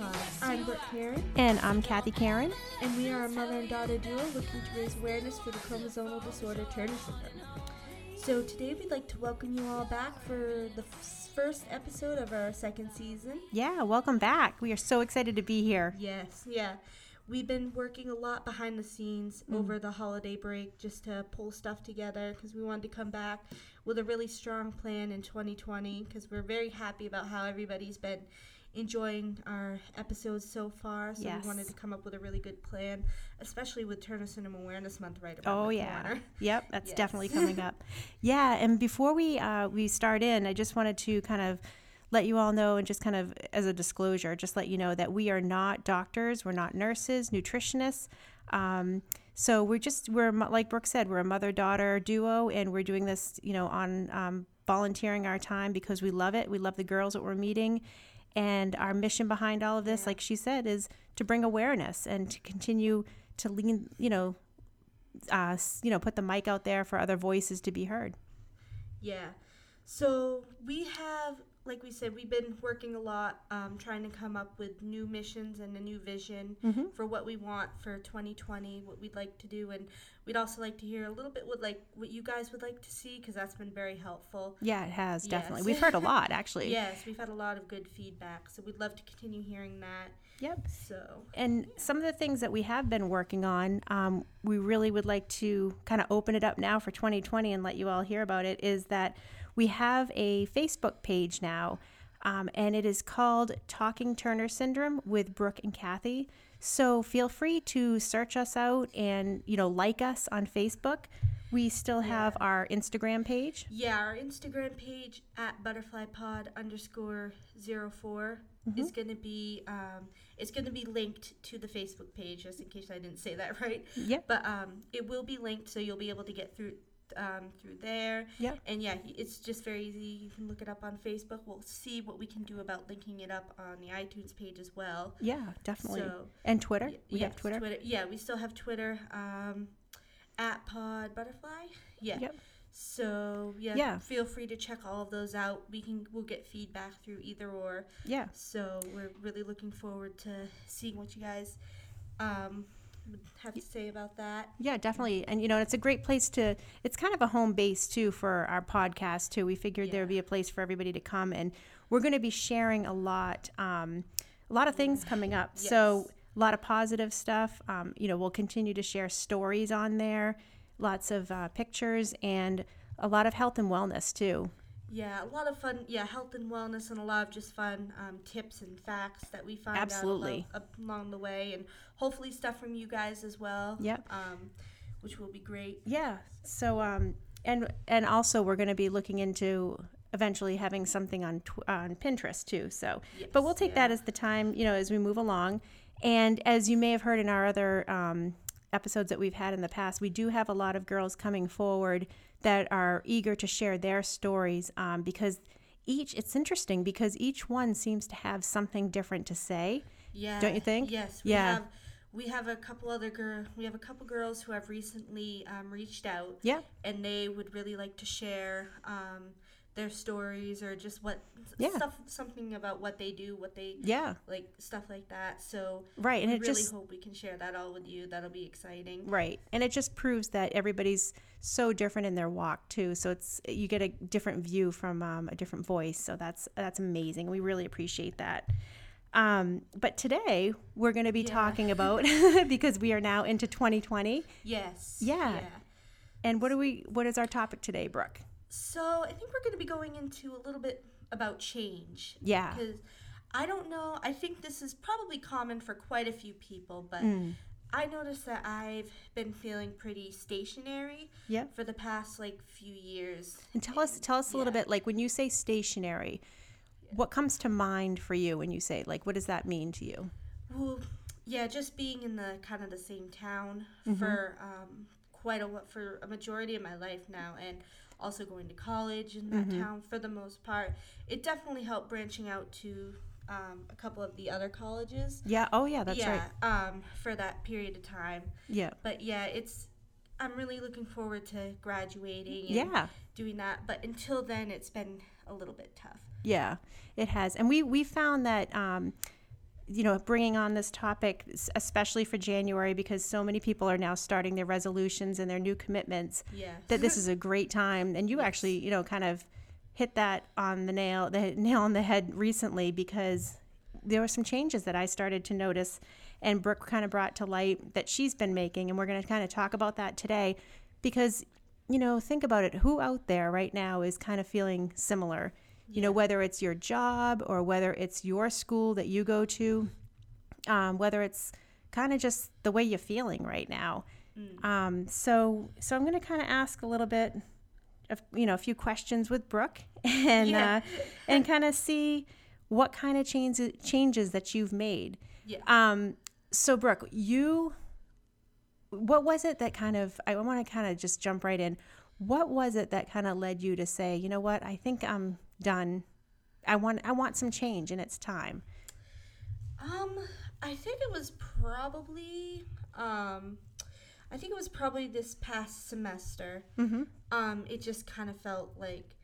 Pod. I'm Brooke Karen, And I'm Kathy Karen. and we are a mother and daughter duo looking to raise awareness for the chromosomal disorder Turner syndrome. So today we'd like to welcome you all back for the f- first episode of our second season. Yeah, welcome back. We are so excited to be here. Yes, yeah. We've been working a lot behind the scenes mm. over the holiday break just to pull stuff together because we wanted to come back with a really strong plan in 2020 because we're very happy about how everybody's been enjoying our episodes so far. So Yes. we wanted to come up with a really good plan, especially with Turner Syndrome Awareness Month right around the corner. Oh yeah, corner. yep, that's Yes. definitely coming up. Yeah, and before we uh, we start in, I just wanted to kind of let you all know and just kind of as a disclosure, just let you know that we are not doctors, we're not nurses, nutritionists. Um, so we're just we're like Brooke said, we're a mother daughter duo, and we're doing this, you know, on um, volunteering our time because we love it. We love the girls that we're meeting. And our mission behind all of this, like she said, is to bring awareness and to continue to lean, you know, uh, you know, put the mic out there for other voices to be heard. Yeah. So we have, like we said, we've been working a lot, um, trying to come up with new missions and a new vision for what we want for 2020, what we'd like to do, and we'd also like to hear a little bit what like what you guys would like to see because that's been very helpful. Yeah, it has definitely. We've heard a lot actually. Yes, we've had a lot of good feedback, so we'd love to continue hearing that. Yep. So And some of the things that we have been working on, um, we really would like to kind of open it up now for 2020 and let you all hear about it. Is that we have a Facebook page now, um, and it is called Talking Turner Syndrome with Brooke and Kathy. So feel free to search us out and you know like us on Facebook. We still have our Instagram page. Yeah, our Instagram page at butterflypod underscore zero four is gonna be um, it's gonna be linked to the Facebook page, just in case I didn't say that right. Yep. But um, it will be linked, so you'll be able to get through um, through there. Yeah. And yeah, it's just very easy. You can look it up on Facebook. We'll see what we can do about linking it up on the iTunes page as well. Yeah, definitely. So, and Twitter. Y- We have yes, Twitter. Yeah, we still have Twitter. Um, at Pod Butterfly. Yeah. Yep. So yeah, Yeah. feel free to check all of those out. We can we'll get feedback through either or. Yeah. So we're really looking forward to seeing what you guys um, have to say about that. Yeah, definitely. And you know, it's a great place to it's kind of a home base too for our podcast too. We figured there would be a place for everybody to come and we're going to be sharing a lot um a lot of things coming up. So, a lot of positive stuff. Um, you know, we'll continue to share stories on there, lots of uh, pictures and a lot of health and wellness too. Yeah, a lot of fun. Yeah, health and wellness, and a lot of just fun um, tips and facts that we find Absolutely. out alo- along the way, and hopefully stuff from you guys as well. Yep. Um, which will be great. Yeah. So um and and also we're going to be looking into eventually having something on tw- on Pinterest too. So but we'll Yes, take that as the time, you know, as we move along. And as you may have heard in our other um episodes that we've had in the past, we do have a lot of girls coming forward that are eager to share their stories um, because each it's interesting because each one seems to have something different to say. Yeah. Don't you think? Yes. We Yeah. Have, we have a couple other girl. We have a couple girls who have recently um, reached out. Yeah. And they would really like to share um, their stories or just what Yeah. stuff, something about what they do, what they Yeah. like, stuff like that. So Right, and I it really just hope we can share that all with you. That'll be exciting. Right. And it just proves that everybody's so different in their walk too. So it's you get a different view from um, a different voice. So that's that's amazing. We really appreciate that. Um, but today we're going to be Yeah. talking about because we are now into 2020. Yes. Yeah. And what do we? What is our topic today, Brooke? So I think we're going to be going into a little bit about change. Yeah. Because I don't know. I think this is probably common for quite a few people, but Mm. I noticed that I've been feeling pretty stationary Yeah. for the past like few years. And tell us tell us a little bit like when you say stationary, what comes to mind for you when you say like what does that mean to you? Well, yeah, just being in the kind of the same town Mm-hmm. for um, quite a for a majority of my life now, and also going to college in that Mm-hmm. town for the most part, it definitely helped branching out to um, a couple of the other colleges. Yeah. Oh yeah, that's yeah, right. um, for that period of time. Yeah. But yeah, it's I'm really looking forward to graduating and Yeah. doing that. But until then, it's been a little bit tough. Yeah, it has, and we we found that um, you know, bringing on this topic, especially for January, because so many people are now starting their resolutions and their new commitments. Yeah. That this is a great time, and you Yes. actually, you know, kind of hit that on the nail, the nail on the head recently, because there were some changes that I started to notice, and Brooke kind of brought to light that she's been making, and we're going to kind of talk about that today, because you know, think about it. Who out there right now is kind of feeling similar? You know, whether it's your job or whether it's your school that you go to, um, whether it's kind of just the way you're feeling right now. Mm. Um, so, so I'm going to kind of ask a little bit of, you know, a few questions with Brooke and, Yeah. uh, and kind of see what kind of changes, changes that you've made. Yeah. Um, so Brooke, you, what was it that kind of, I want to kind of just jump right in. What was it that kind of led you to say, you know what, I think I'm done. I want, I want some change and it's time. Um, I think it was probably um, I think it was probably this past semester. Mm-hmm. Um, it just kind of felt like,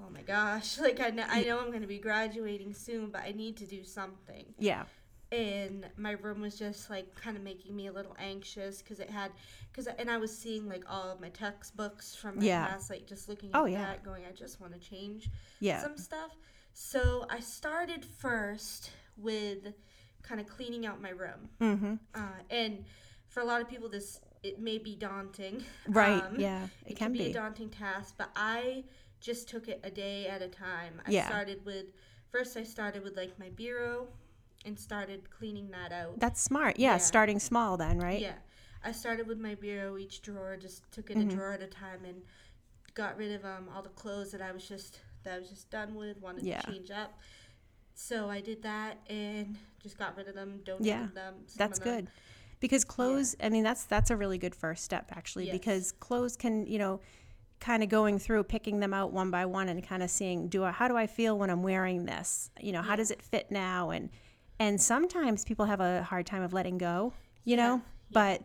oh my gosh, like I know, I know I'm going to be graduating soon, but I need to do something. Yeah. And my room was just like kind of making me a little anxious because it had, because and I was seeing like all of my textbooks from my Yeah. past, like just looking at Oh, yeah. that, going, I just want to change Yeah. some stuff. So I started first with kind of cleaning out my room. Mm-hmm. Uh, and for a lot of people, this it may be daunting. Right. Um, yeah. It, It, can be, be. a daunting task, but I just took it a day at a time. I Yeah. started with first. I started with like my bureau, and started cleaning that out. That's smart. Yeah, Yeah. Starting small then, right? Yeah, I started with my bureau. Each drawer just took it Mhm. a drawer at a time, and got rid of um, all the clothes that I was just that I was just done with. Wanted Yeah. to change up. So I did that and just got rid of them, donated Yeah, them. That's them. good. Because clothes, I mean, that's that's a really good first step actually. Yes. Because clothes can, you know, kind of going through picking them out one by one and kind of seeing, do I, how do I feel when I'm wearing this? You know, how does it fit now? And and sometimes people have a hard time of letting go. You Yeah, know, yeah. but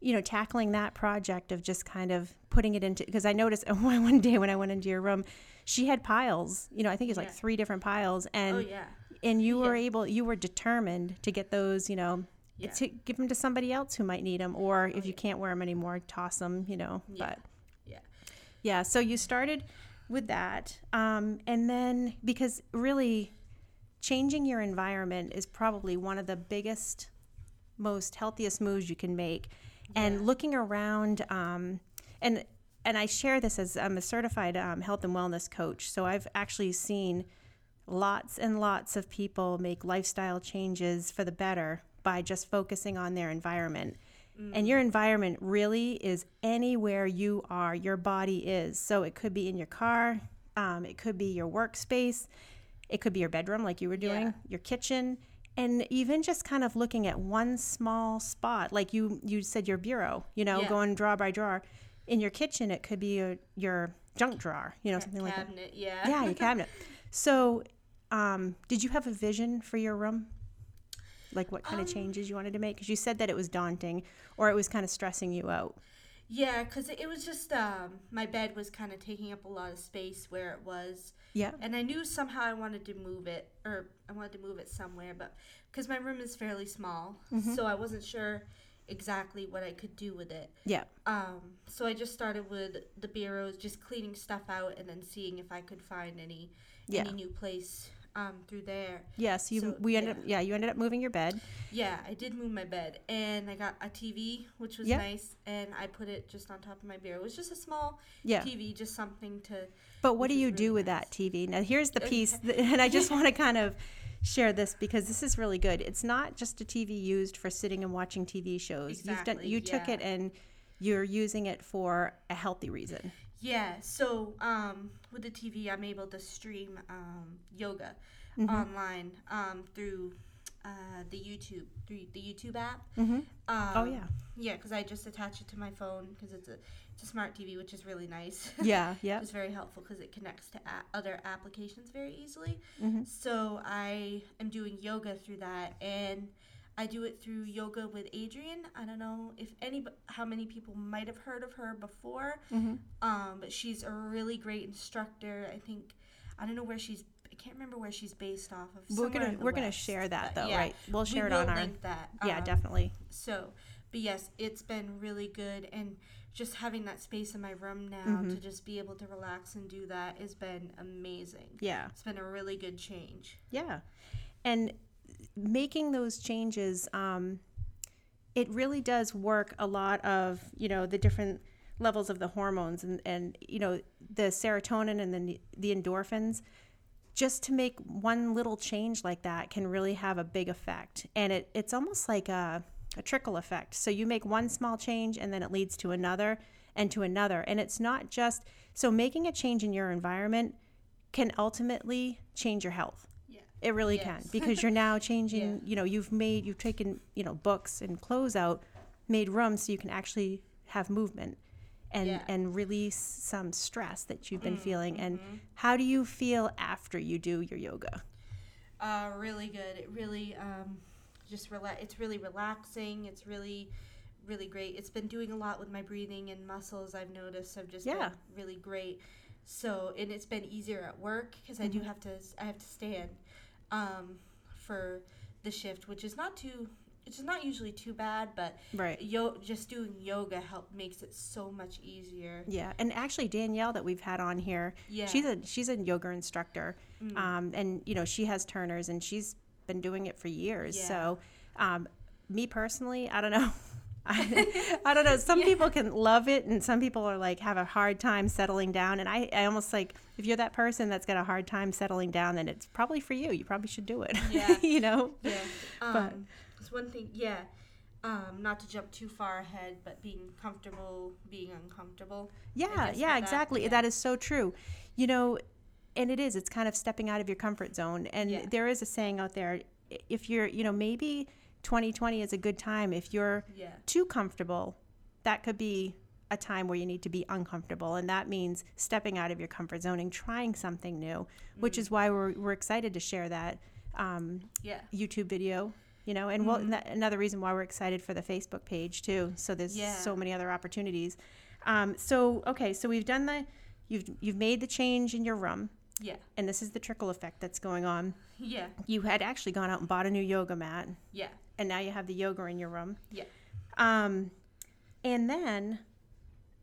you know, tackling that project of just kind of putting it into because I noticed one day when I went into your room, she had piles. You know, I think it's like Yeah. three different piles, and oh yeah. and you were able you were determined to get those you know Yeah. to give them to somebody else who might need them or if Oh, you yeah. can't wear them anymore toss them you know Yeah. but Yeah. yeah so you started with that um, and then because really changing your environment is probably one of the biggest most healthiest moves you can make. And looking around um, and and i share this as i'm a certified um, health and wellness coach. So i've actually seen lots and lots of people make lifestyle changes for the better by just focusing on their environment. And your environment really is anywhere you are your body is. So it could be in your car um, it could be your workspace it could be your bedroom like you were doing Yeah. your kitchen and even just kind of looking at one small spot like you you said your bureau you know Yeah. going drawer by drawer in your kitchen it could be your, your junk drawer you know something like that cabinet. Yeah. yeah your cabinet so um, did you have a vision for your room like what kind of Um, changes you wanted to make because you said that it was daunting or it was kind of stressing you out Yeah, because it was just um, my bed was kind of taking up a lot of space where it was, yeah and I knew somehow I wanted to move it, or I wanted to move it somewhere, but because my room is fairly small, Mm-hmm. so I wasn't sure exactly what I could do with it. yeah Um, so I just started with the bureaus, just cleaning stuff out, and then seeing if I could find any Yeah. any new place um, through there. yes you So, we ended yeah. up yeah you ended up moving your bed Yeah, I did move my bed, and I got a TV, which was Yeah. nice, and I put it just on top of my bureau. It was just a small yeah TV, just something to. but what do you really do with nice. that tv now here's the piece and i just want to kind of share this because this is really good it's not just a tv used for sitting and watching tv shows you've done Exactly, you took it and you're using it for a healthy reason Yeah, so um, with the TV, I'm able to stream um, yoga Mm-hmm. online um, through uh, the YouTube through the YouTube app. mm-hmm. Um, oh yeah yeah, because I just attach it to my phone because it's a it's a smart TV, which is really nice. yeah yeah It's very helpful because it connects to a- other applications very easily. Mhm. So I am doing yoga through that, and I do it through Yoga with Adriene. I don't know if any, how many people might have heard of her before, Mhm. um, but she's a really great instructor. I think I don't know where she's I can't remember where she's based off of. we're gonna we're gonna share that though, yeah, right? We'll share we it on our. link that. Yeah, um, definitely. So, but yes, it's been really good, and just having that space in my room now Mm-hmm. to just be able to relax and do that has been amazing. Yeah. It's been a really good change. Yeah. And making those changes, um, it really does work a lot of, you know, the different levels of the hormones and, and you know, the serotonin and the, the endorphins. Just to make one little change like that can really have a big effect. And it, it's almost like a, a trickle effect. So you make one small change and then it leads to another and to another. And it's not just, so making a change in your environment can ultimately change your health. It really can Yes. because you're now changing, you know, you've made, you've taken, you know, books and clothes out, made room so you can actually have movement and, Yeah. Mm, and release some stress that you've been feeling. And how do you feel after you do your yoga? Uh, really good. It really um, just relax. It's really relaxing. It's really, really great. It's been doing a lot with my breathing and muscles. I've noticed have just Yeah. been really great. So and it's been easier at work because I do Mm-hmm. have to I have to stand um, for the shift, which is not too. It's not usually too bad, but Right. yo- just doing yoga help makes it so much easier. Yeah, and actually Danielle that we've had on here, Yeah. she's a she's a yoga instructor, Mm. um, and you know she has turners and she's been doing it for years. Yeah. So, um, me personally, I don't know. I, I don't know. Some people can love it, and some people are like have a hard time settling down. And I, I almost like if you're that person that's got a hard time settling down, then it's probably for you. You probably should do it. Yeah. you know. Yeah. Um, But- it's one thing. Yeah. Um, not to jump too far ahead, but being comfortable, being uncomfortable. Yeah, yeah, that, exactly. yeah. That is so true. You know, and it is. It's kind of stepping out of your comfort zone. And Yeah. there is a saying out there: if you're, you know, maybe 2020 is a good time. If you're Yeah. too comfortable, that could be a time where you need to be uncomfortable, and that means stepping out of your comfort zone and trying something new. Which Mm. is why we're we're excited to share that um, Yeah. YouTube video. You know, and well, Mm-hmm. another reason why we're excited for the Facebook page too. So there's Yeah. so many other opportunities. Um, so okay, so we've done the, you've you've made the change in your room, Yeah. and this is the trickle effect that's going on. Yeah. You had actually gone out and bought a new yoga mat, Yeah. And now you have the yoga in your room. Yeah. Um, and then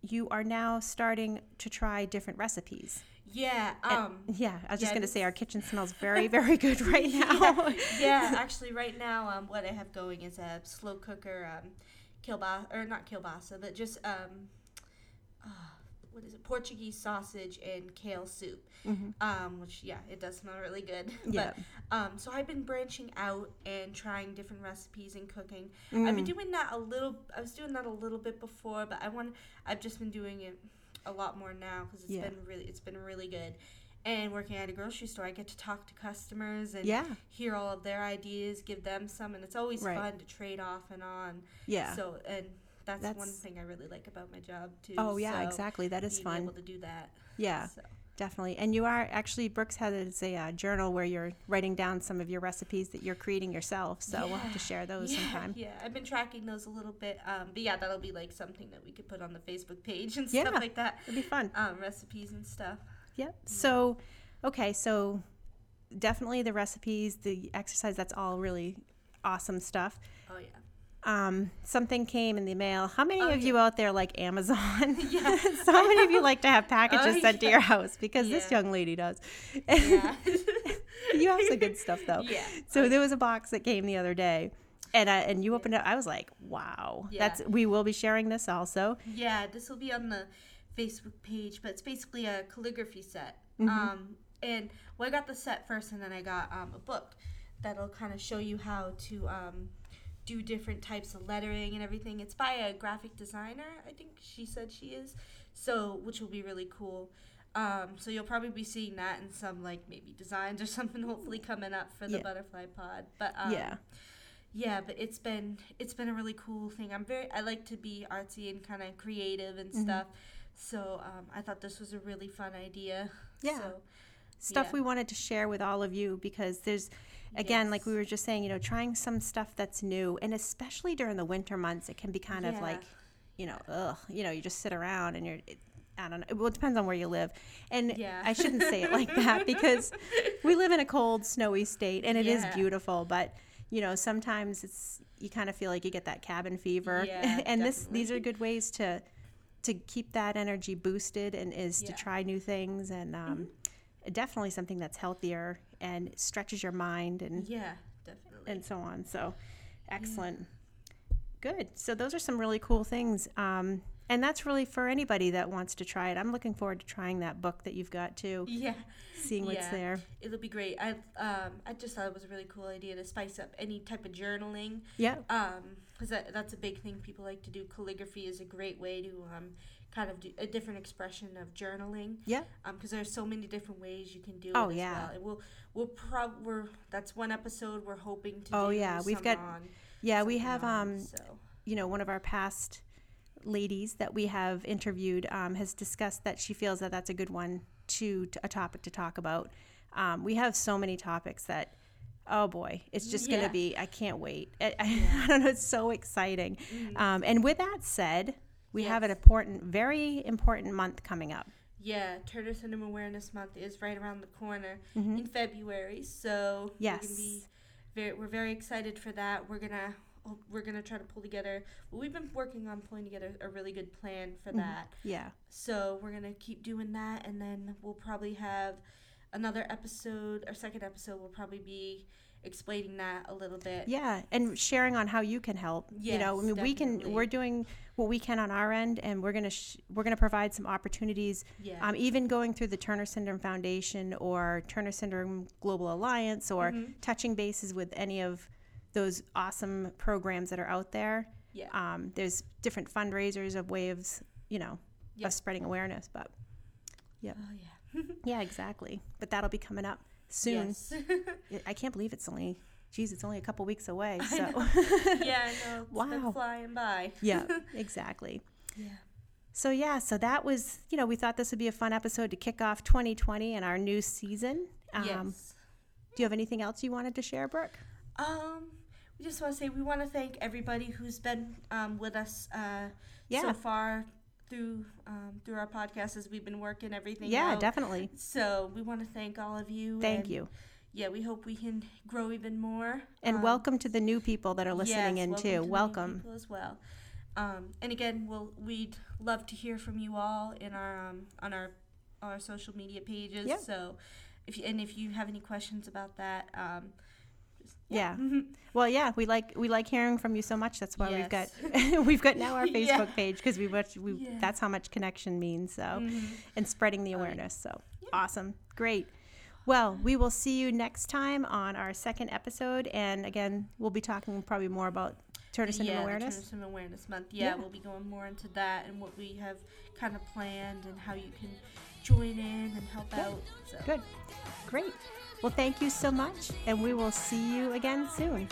you are now starting to try different recipes. Yeah. And- Um. yeah, I was just gonna say our kitchen smells very, very good right now. yeah. Actually, right now, um, what I have going is a slow cooker, um, kielbasa or not kielbasa, but just um, uh, what is it? Portuguese sausage and kale soup. Mhm. Um, which yeah, it does smell really good. Yeah. But um, so I've been branching out and trying different recipes and cooking. I've been Mm. doing that a little. I was doing that a little bit before, but I want. I've just been doing it a lot more now because it's Yeah. been really. It's been really good. And working at a grocery store, I get to talk to customers and Yeah. hear all of their ideas, give them some, and it's always Right. fun to trade off and on. Yeah. So and that's, one thing I really like about my job too. oh yeah, so exactly. That is being fun. Able to do that. Yeah. So. Definitely. And you are actually, Brooks has a uh, journal where you're writing down some of your recipes that you're creating yourself. So we'll have to share those yeah, sometime. Yeah, I've been tracking those a little bit. Um, but yeah, that'll be like something that we could put on the Facebook page and Yeah. stuff like that. It'd be fun. Um, recipes and stuff. Yep. So, okay. So definitely the recipes, the exercise, that's all really awesome stuff. Oh yeah. Um, something came in the mail. How many Oh, of you out there like Amazon? Yeah. so many of you like to have packages Oh, sent to your house because this young lady does. Yeah. you have some good stuff though. Yeah. So there was a box that came the other day, and I, and you opened it. I was like, wow. Yeah. That's we will be sharing this also. Yeah, this will be on the Facebook page, but it's basically a calligraphy set. Mm-hmm. Um, and well, I got the set first, and then I got um, a book that'll kind of show you how to um, do different types of lettering and everything. It's by a graphic designer, I think she said she is. So, which will be really cool. Um, so you'll probably be seeing that in some like maybe designs or something hopefully coming up for the Yeah. butterfly pod. But um, Yeah. yeah, but it's been it's been a really cool thing. I'm very I like to be artsy and kind of creative and Mm-hmm. stuff. So um, I thought this was a really fun idea. Yeah. So, Stuff Yeah. we wanted to share with all of you because there's again like we were just saying, you know, trying some stuff that's new and especially during the winter months it can be kind of like, you know, ugh, you know, you just sit around and you're it, I don't know. Well, it depends on where you live. And Yeah. I shouldn't say it like that because we live in a cold, snowy state and it is Yeah. beautiful. But, you know, sometimes it's, you kind of feel like you get that cabin fever. Yeah, and this, these are good ways to, to keep that energy boosted and is to Yeah. Mm-hmm. try new things and um, definitely something that's healthier and stretches your mind and, Yeah, definitely. and so on. So excellent. Good. So those are some really cool things. Um, and that's really for anybody that wants to try it. I'm looking forward to trying that book that you've got too, yeah. seeing what's Yeah. there. It'll be great. I um I just thought it was a really cool idea to spice up any type of journaling. Yeah. Um, because that, that's a big thing people like to do. Calligraphy is a great way to um kind of do a different expression of journaling. Yeah. Um, because there's so many different ways you can do Oh, it as yeah. well. And we'll we'll prob we're that's one episode we're hoping to. Oh, do yeah. We've got- on, Yeah. We have, on, um, so. you know, one of our past ladies that we have interviewed um, has discussed that she feels that that's a good one to, to a topic to talk about. Um, we have so many topics that, oh boy, it's just going to be, I can't wait. I, I, I don't know, it's so exciting. Um, and with that said, we have an important, very important month coming up. Yeah, Turner Syndrome Awareness Month is right around the corner in February, so we're Yes. gonna be very we're very excited for that. We're gonna oh, we're gonna try to pull together. Well, we've been working on pulling together a really good plan for that. Yeah. So we're gonna keep doing that, and then we'll probably have another episode. Our second episode will probably be explaining that a little bit. Yeah, and sharing on how you can help. you know, I Yes, mean, we can. We're doing what we can on our end, and we're gonna sh- we're gonna provide some opportunities. Yeah. Um, even going through the Turner Syndrome Foundation or Turner Syndrome Global Alliance, or Mm-hmm. touching bases with any of those awesome programs that are out there. Yeah. Um, there's different fundraisers of ways, you know, Yeah. of spreading awareness. But oh yeah. yeah, exactly. But that'll be coming up soon. Yes. I- I can't believe it's only, geez, it's only a couple weeks away. So. yeah, I know. It's Wow. been flying by. yeah, exactly. Yeah. So yeah, so that was, you know, we thought this would be a fun episode to kick off 2020 and our new season. Um, yes. Do you have anything else you wanted to share, Brooke? Um, we just want to say we want to thank everybody who's been um, with us uh, Yeah. so far through um, through our podcast as we've been working everything. Yeah, out. definitely. So we want to thank all of you. Thank and, you. Yeah, we hope we can grow even more. And Um, welcome to the new people that are listening yes, in welcome too. to welcome. people as well. Um, and again, we'll we'd love to hear from you all in our um, on our our social media pages. Yep. So if you, and if you have any questions about that, Yeah. Well, yeah, we like we like hearing from you so much. That's why we've got we've got now our Yeah. Facebook page because we watch we Yeah. that's how much connection means. So Mhm. and spreading the awareness. So awesome, great. Well, we will see you next time on our second episode, and again, we'll be talking probably more about Turner syndrome yeah, awareness. The Turner Syndrome Awareness Month. Yeah, Yeah. we'll be going more into that and what we have kind of planned and how you can join in and help Good. out. So. Good, great. Well, thank you so much, and we will see you again soon.